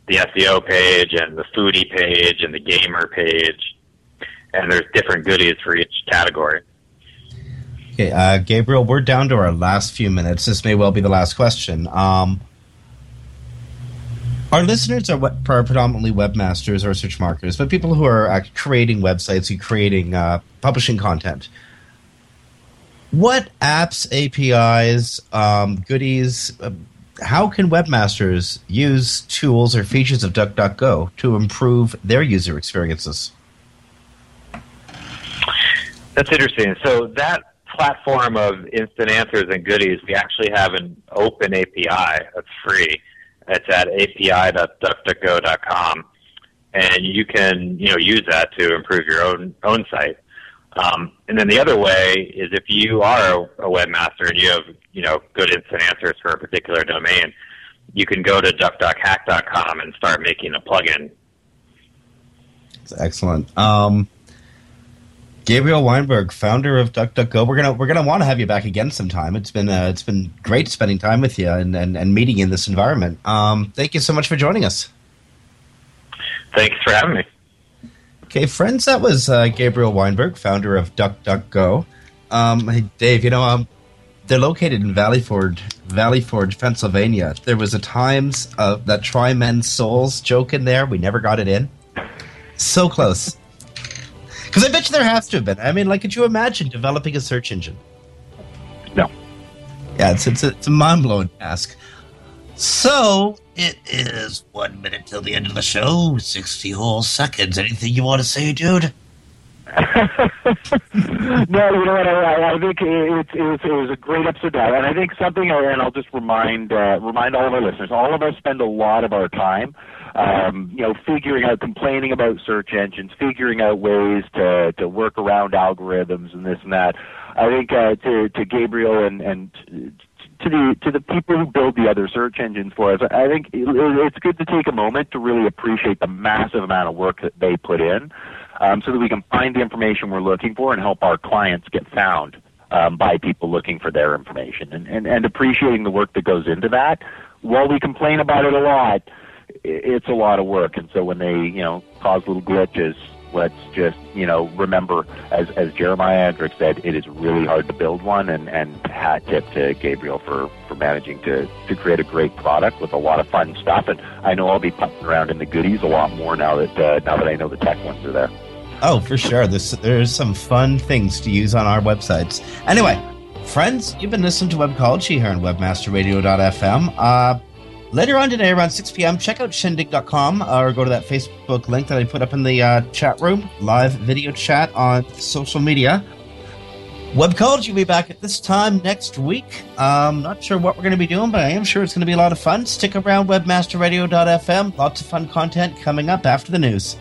Speaker 8: the SEO page and the foodie page and the gamer page, and there's different goodies for each category.
Speaker 1: Okay, uh, Gabriel, we're down to our last few minutes. This may well be the last question. Um, our listeners are, are predominantly webmasters or search marketers, but people who are uh, creating websites and creating, uh, publishing content. What apps, APIs, um, goodies, uh, how can webmasters use tools or features of DuckDuckGo to improve their user experiences?
Speaker 8: That's interesting. So that platform of instant answers and goodies, we actually have an open API that's free. It's at api.duckduckgo.com, and you can you know use that to improve your own own site. Um, and then the other way is if you are a, webmaster and you have you know good instant answers for a particular domain, you can go to duckduckhack.com and start making a plugin.
Speaker 1: That's excellent. Um, Gabriel Weinberg, founder of DuckDuckGo. We're gonna we're gonna want to have you back again sometime. It's been uh, it's been great spending time with you and, and, and meeting in this environment. Um, thank you so much for joining us.
Speaker 8: Thanks for having me.
Speaker 1: Okay, friends, that was uh, Gabriel Weinberg, founder of DuckDuckGo. Um, hey, Dave, you know, um, they're located in Valley Forge, Valley Forge, Pennsylvania. There was a times uh, that try men's souls joke in there. We never got it in. So close. Because I bet you there has to have been. I mean, like, could you imagine developing a search engine?
Speaker 2: No.
Speaker 1: Yeah, it's it's a, it's a mind blowing task. So it is one minute till the end of the show, sixty whole seconds. Anything you want to say, dude?
Speaker 2: no, you know what? I, I think it's it was, it was a great episode, and I think something, and I'll just remind uh, remind all of our listeners. All of us spend a lot of our time, um, you know, figuring out, complaining about search engines, figuring out ways to to work around algorithms and this and that. I think uh, to to Gabriel and and to the to the people who build the other search engines for us, I think it's good to take a moment to really appreciate the massive amount of work that they put in um, so that we can find the information we're looking for and help our clients get found um, by people looking for their information and, and, and appreciating the work that goes into that. While we complain about it a lot, it's a lot of work. And so when they, you know, cause little glitches, let's just, you know, remember, as, as Jeremiah Andrick said, it is really hard to build one. And, and hat tip to Gabriel for, for managing to, to create a great product with a lot of fun stuff. And I know I'll be putting around in the goodies a lot more now that, uh, now that I know the tech ones are there.
Speaker 1: Oh, for sure. There's there's some fun things to use on our websites. Anyway, friends, you've been listening to Webcology here on WebmasterRadio.fm. Uh, later on today, around 6 p.m., check out shindig.com or go to that Facebook link that I put up in the uh, chat room, live video chat on social media. web Webcology will be back at this time next week. Um, not sure what we're going to be doing, but I am sure it's going to be a lot of fun. Stick around, webmasterradio.fm. Lots of fun content coming up after the news.